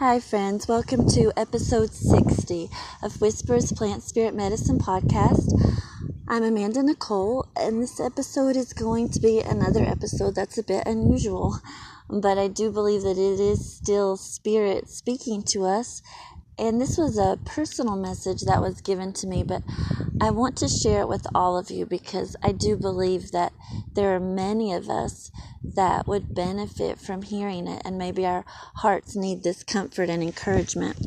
Hi, friends. Welcome to episode 60 of Whispers Plant Spirit Medicine podcast. I'm Amanda Nicole, and this episode is going to be another episode that's a bit unusual, but I do believe that it is still Spirit speaking to us. And this was a personal message that was given to me, but I want to share it with all of you because I do believe that there are many of us that would benefit from hearing it, and maybe our hearts need this comfort and encouragement.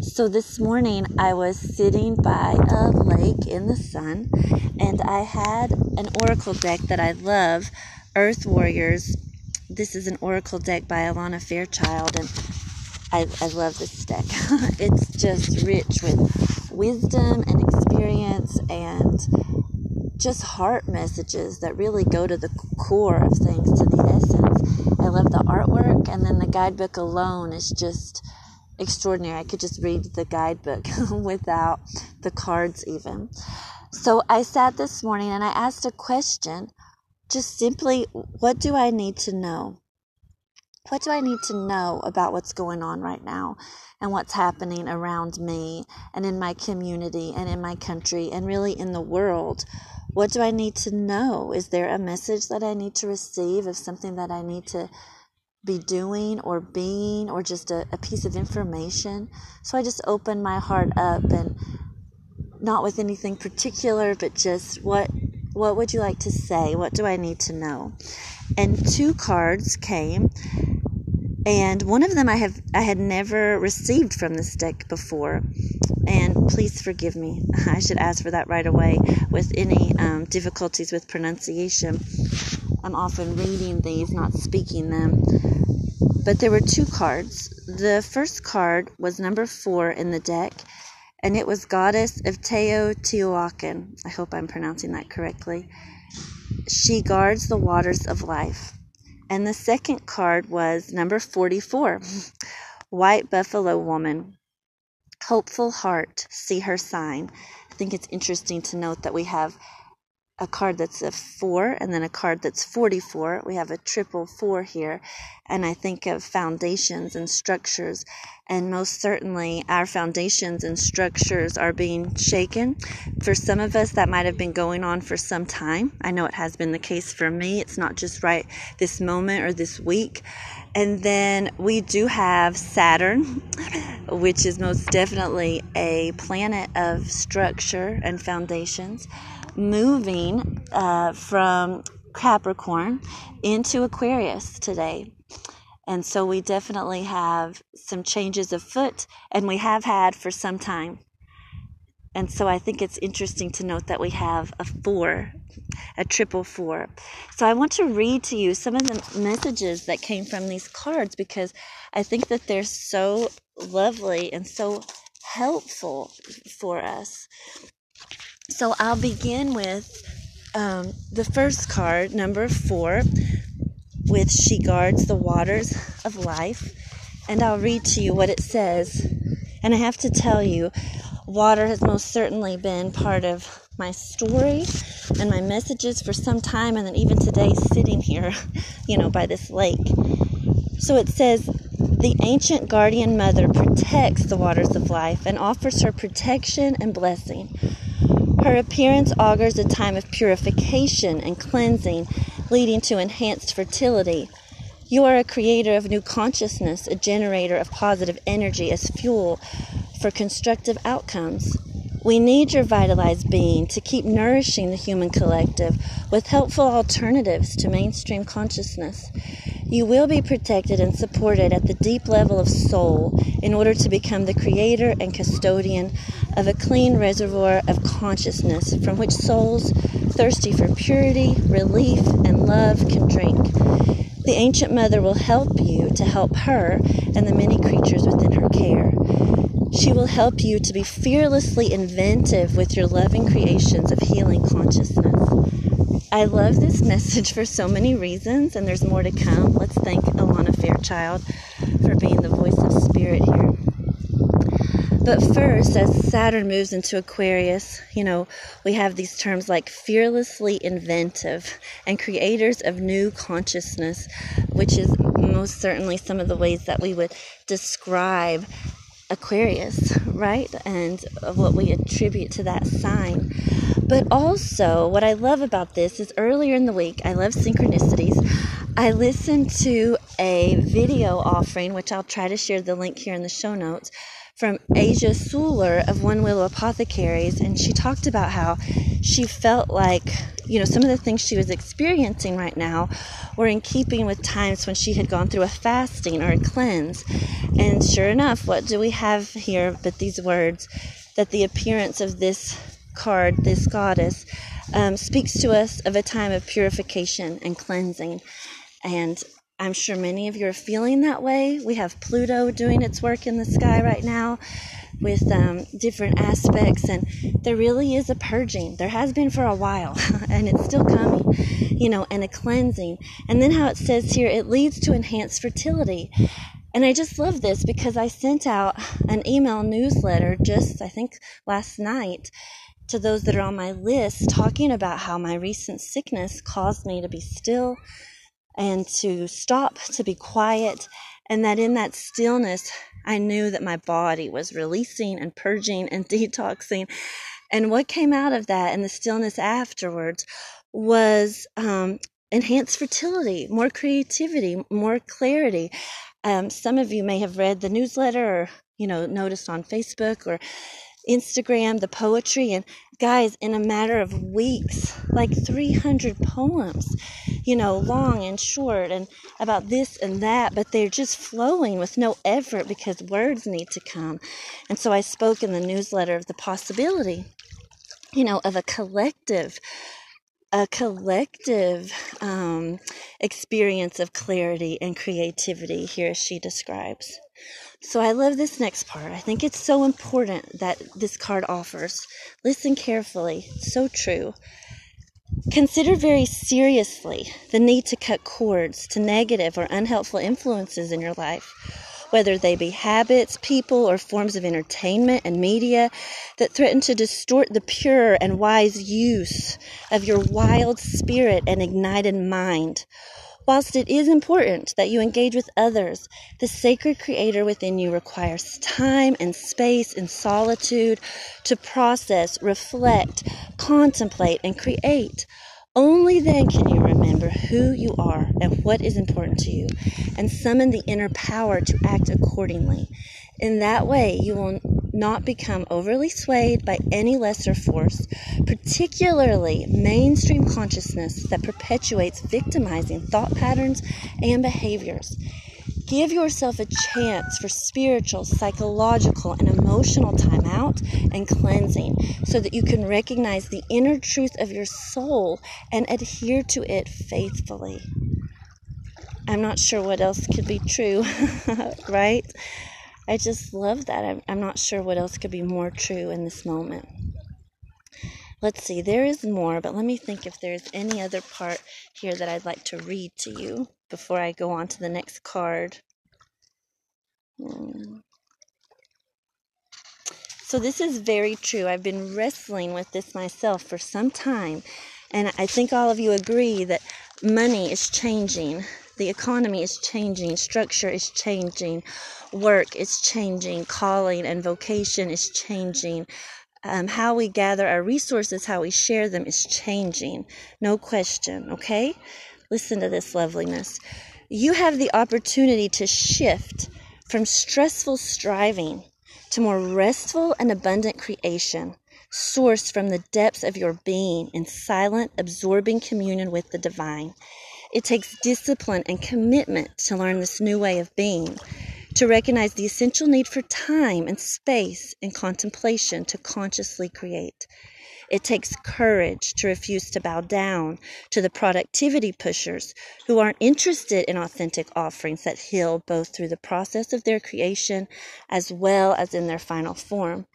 So, this morning I was sitting by a lake in the sun, and I had an oracle deck that I love, Earth Warriors. This is an oracle deck by Alana Fairchild, and I, I love this deck. it's just rich with wisdom and experience and just heart messages that really go to the core of things, to the essence. I love the artwork, and then the guidebook alone is just extraordinary. I could just read the guidebook without the cards, even. So I sat this morning and I asked a question just simply, what do I need to know? What do I need to know about what's going on right now and what's happening around me and in my community and in my country and really in the world? What do I need to know? Is there a message that I need to receive of something that I need to be doing or being or just a, a piece of information? So I just open my heart up and not with anything particular, but just what what would you like to say? What do I need to know? And two cards came and one of them I have I had never received from this deck before. And please forgive me. I should ask for that right away with any um, difficulties with pronunciation. I'm often reading these, not speaking them. But there were two cards. The first card was number four in the deck, and it was Goddess of Teotihuacan. I hope I'm pronouncing that correctly. She guards the waters of life. And the second card was number 44 White Buffalo Woman. Hopeful heart, see her sign. I think it's interesting to note that we have a card that's a four and then a card that's 44. We have a triple four here. And I think of foundations and structures. And most certainly, our foundations and structures are being shaken. For some of us, that might have been going on for some time. I know it has been the case for me. It's not just right this moment or this week. And then we do have Saturn, which is most definitely a planet of structure and foundations moving uh, from Capricorn into Aquarius today. And so we definitely have some changes afoot, and we have had for some time. And so I think it's interesting to note that we have a four, a triple four. So I want to read to you some of the messages that came from these cards because I think that they're so lovely and so helpful for us. So I'll begin with um, the first card, number four, with She Guards the Waters of Life. And I'll read to you what it says. And I have to tell you, water has most certainly been part of my story and my messages for some time, and then even today, sitting here, you know, by this lake. So it says, the ancient guardian mother protects the waters of life and offers her protection and blessing. Her appearance augurs a time of purification and cleansing, leading to enhanced fertility. You are a creator of new consciousness, a generator of positive energy as fuel for constructive outcomes. We need your vitalized being to keep nourishing the human collective with helpful alternatives to mainstream consciousness. You will be protected and supported at the deep level of soul in order to become the creator and custodian of a clean reservoir of consciousness from which souls thirsty for purity, relief, and love can drink. The Ancient Mother will help you to help her and the many creatures within her care. She will help you to be fearlessly inventive with your loving creations of healing consciousness. I love this message for so many reasons, and there's more to come. Let's thank Alana Fairchild for being the voice of spirit here. But first, as Saturn moves into Aquarius, you know, we have these terms like fearlessly inventive and creators of new consciousness, which is most certainly some of the ways that we would describe Aquarius, right? And what we attribute to that sign. But also, what I love about this is earlier in the week, I love synchronicities. I listened to a video offering, which I'll try to share the link here in the show notes, from Asia Suler of One Willow Apothecaries. And she talked about how she felt like, you know, some of the things she was experiencing right now were in keeping with times when she had gone through a fasting or a cleanse. And sure enough, what do we have here but these words that the appearance of this card, this goddess, um, speaks to us of a time of purification and cleansing. And I'm sure many of you are feeling that way. We have Pluto doing its work in the sky right now with um, different aspects, and there really is a purging. There has been for a while, and it's still coming, you know, and a cleansing. And then how it says here, it leads to enhanced fertility. And I just love this because I sent out an email newsletter just, I think, last night to those that are on my list talking about how my recent sickness caused me to be still and to stop, to be quiet, and that in that stillness, I knew that my body was releasing and purging and detoxing. And what came out of that and the stillness afterwards was um, enhanced fertility, more creativity, more clarity. Um, some of you may have read the newsletter or, you know, noticed on Facebook or Instagram the poetry. And guys, in a matter of weeks, like 300 poems, you know, long and short, and about this and that, but they're just flowing with no effort because words need to come. And so I spoke in the newsletter of the possibility, you know, of a collective a collective um, experience of clarity and creativity here as she describes. So I love this next part. I think it's so important that this card offers. Listen carefully. So true. Consider very seriously the need to cut cords to negative or unhelpful influences in your life, whether they be habits, people, or forms of entertainment and media that threaten to distort the pure and wise use of your wild spirit and ignited mind Whilst it is important that you engage with others, the sacred creator within you requires time and space and solitude to process, reflect, contemplate, and create. Only then can you remember who you are and what is important to you, and summon the inner power to act accordingly. In that way, you will not become overly swayed by any lesser force, particularly mainstream consciousness that perpetuates victimizing thought patterns and behaviors. Give yourself a chance for spiritual, psychological, and emotional time out and cleansing so that you can recognize the inner truth of your soul and adhere to it faithfully. I'm not sure what else could be true, right? I just love that. I'm, I'm not sure what else could be more true in this moment. Let's see, there is more, but let me think if there's any other part here that I'd like to read to you before I go on to the next card. Hmm. So, this is very true. I've been wrestling with this myself for some time, and I think all of you agree that money is changing the economy is changing, structure is changing, work is changing, calling and vocation is changing. Um, how we gather our resources, how we share them is changing. No question, okay? Listen to this loveliness. You have the opportunity to shift from stressful striving to more restful and abundant creation, sourced from the depths of your being in silent, absorbing communion with the divine. It takes discipline and commitment to learn this new way of being, to recognize the essential need for time and space and contemplation to consciously create. It takes courage to refuse to bow down to the productivity pushers who aren't interested in authentic offerings that heal both through the process of their creation as well as in their final form.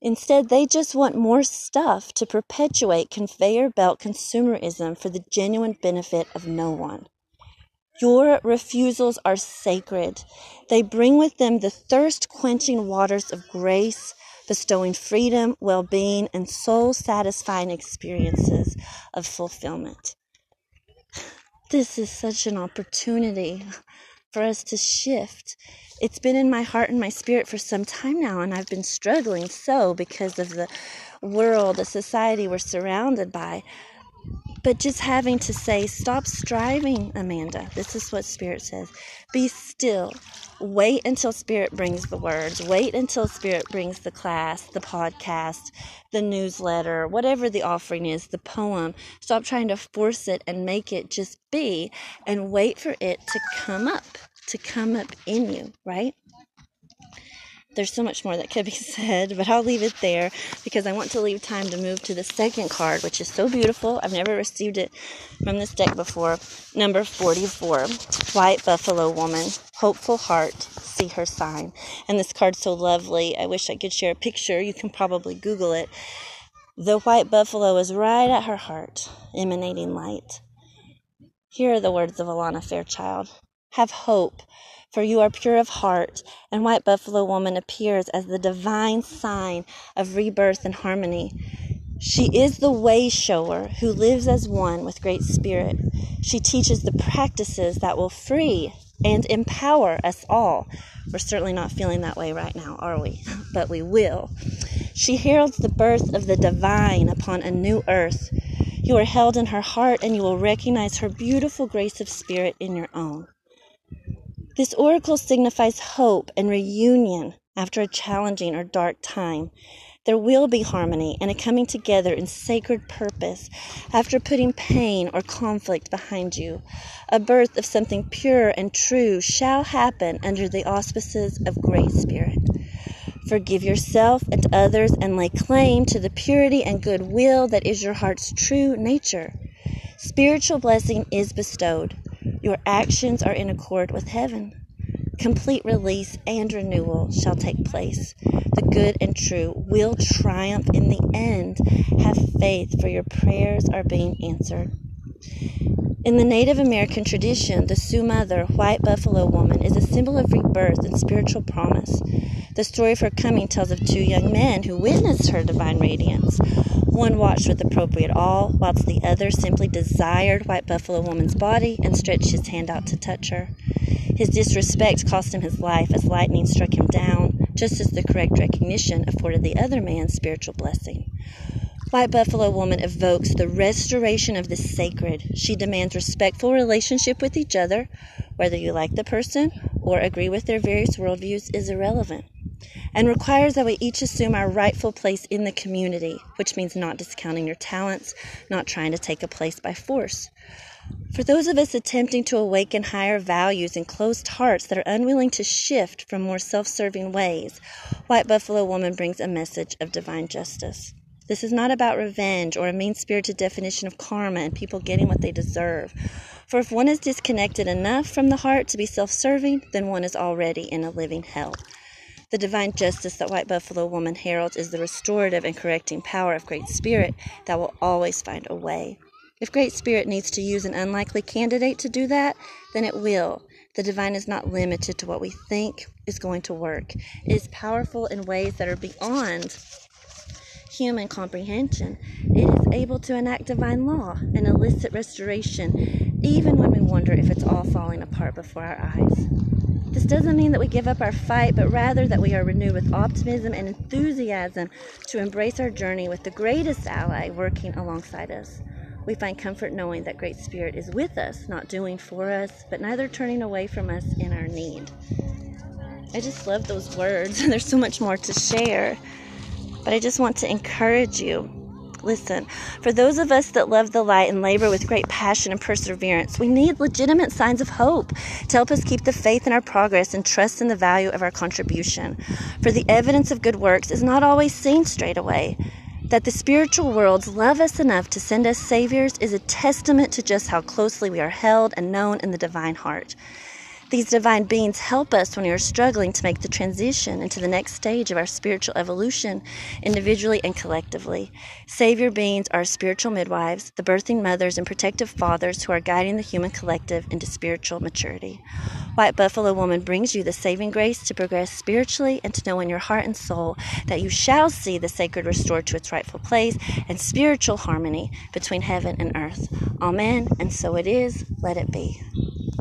Instead, they just want more stuff to perpetuate conveyor belt consumerism for the genuine benefit of no one. Your refusals are sacred. They bring with them the thirst quenching waters of grace, bestowing freedom, well being, and soul satisfying experiences of fulfillment. This is such an opportunity. for us to shift. It's been in my heart and my spirit for some time now, and I've been struggling so because of the world, the society we're surrounded by. But just having to say, stop striving, Amanda. This is what Spirit says. Be still. Wait until Spirit brings the words. Wait until Spirit brings the class, the podcast, the newsletter, whatever the offering is, the poem. Stop trying to force it and make it just be and wait for it to come up, to come up in you, right? There's so much more that could be said, but I'll leave it there because I want to leave time to move to the second card, which is so beautiful. I've never received it from this deck before. Number 44, White Buffalo Woman, Hopeful Heart, See Her Sign. And this card's so lovely. I wish I could share a picture. You can probably Google it. The white buffalo is right at her heart, emanating light. Here are the words of Alana Fairchild Have hope for you are pure of heart. And White Buffalo Woman appears as the divine sign of rebirth and harmony. She is the way shower who lives as one with Great Spirit. She teaches the practices that will free and empower us all. We're certainly not feeling that way right now, are we? but we will. She heralds the birth of the divine upon a new earth. You are held in her heart, and you will recognize her beautiful grace of spirit in your own. This oracle signifies hope and reunion after a challenging or dark time. There will be harmony and a coming together in sacred purpose after putting pain or conflict behind you. A birth of something pure and true shall happen under the auspices of Great Spirit. Forgive yourself and others and lay claim to the purity and goodwill that is your heart's true nature. Spiritual blessing is bestowed. Your actions are in accord with heaven. Complete release and renewal shall take place. The good and true will triumph in the end. Have faith, for your prayers are being answered. In the Native American tradition, the Sioux Mother, white buffalo woman, is a symbol of rebirth and spiritual promise. The story of her coming tells of two young men who witnessed her divine radiance. One watched with appropriate awe, whilst the other simply desired White Buffalo Woman's body and stretched his hand out to touch her. His disrespect cost him his life as lightning struck him down, just as the correct recognition afforded the other man spiritual blessing. White Buffalo Woman evokes the restoration of the sacred. She demands respectful relationship with each other. Whether you like the person or agree with their various worldviews is irrelevant and requires that we each assume our rightful place in the community, which means not discounting your talents, not trying to take a place by force. For those of us attempting to awaken higher values and closed hearts that are unwilling to shift from more self serving ways, White Buffalo Woman brings a message of divine justice. This is not about revenge or a mean spirited definition of karma and people getting what they deserve. For if one is disconnected enough from the heart to be self serving, then one is already in a living hell. The divine justice that White Buffalo Woman heralds is the restorative and correcting power of Great Spirit that will always find a way. If Great Spirit needs to use an unlikely candidate to do that, then it will. The divine is not limited to what we think is going to work. It is powerful in ways that are beyond human comprehension. It is able to enact divine law and elicit restoration, even when we wonder if it's all falling apart before our eyes. This doesn't mean that we give up our fight, but rather that we are renewed with optimism and enthusiasm to embrace our journey with the greatest ally working alongside us. We find comfort knowing that Great Spirit is with us, not doing for us, but neither turning away from us in our need. I just love those words. And there's so much more to share, but I just want to encourage you Listen, for those of us that love the light and labor with great passion and perseverance, we need legitimate signs of hope to help us keep the faith in our progress and trust in the value of our contribution. For the evidence of good works is not always seen straight away. That the spiritual worlds love us enough to send us saviors is a testament to just how closely we are held and known in the divine heart. These divine beings help us when we are struggling to make the transition into the next stage of our spiritual evolution, individually and collectively. Savior beings are spiritual midwives, the birthing mothers and protective fathers who are guiding the human collective into spiritual maturity. White Buffalo Woman brings you the saving grace to progress spiritually and to know in your heart and soul that you shall see the sacred restored to its rightful place and spiritual harmony between heaven and earth. Amen. And so it is. Let it be.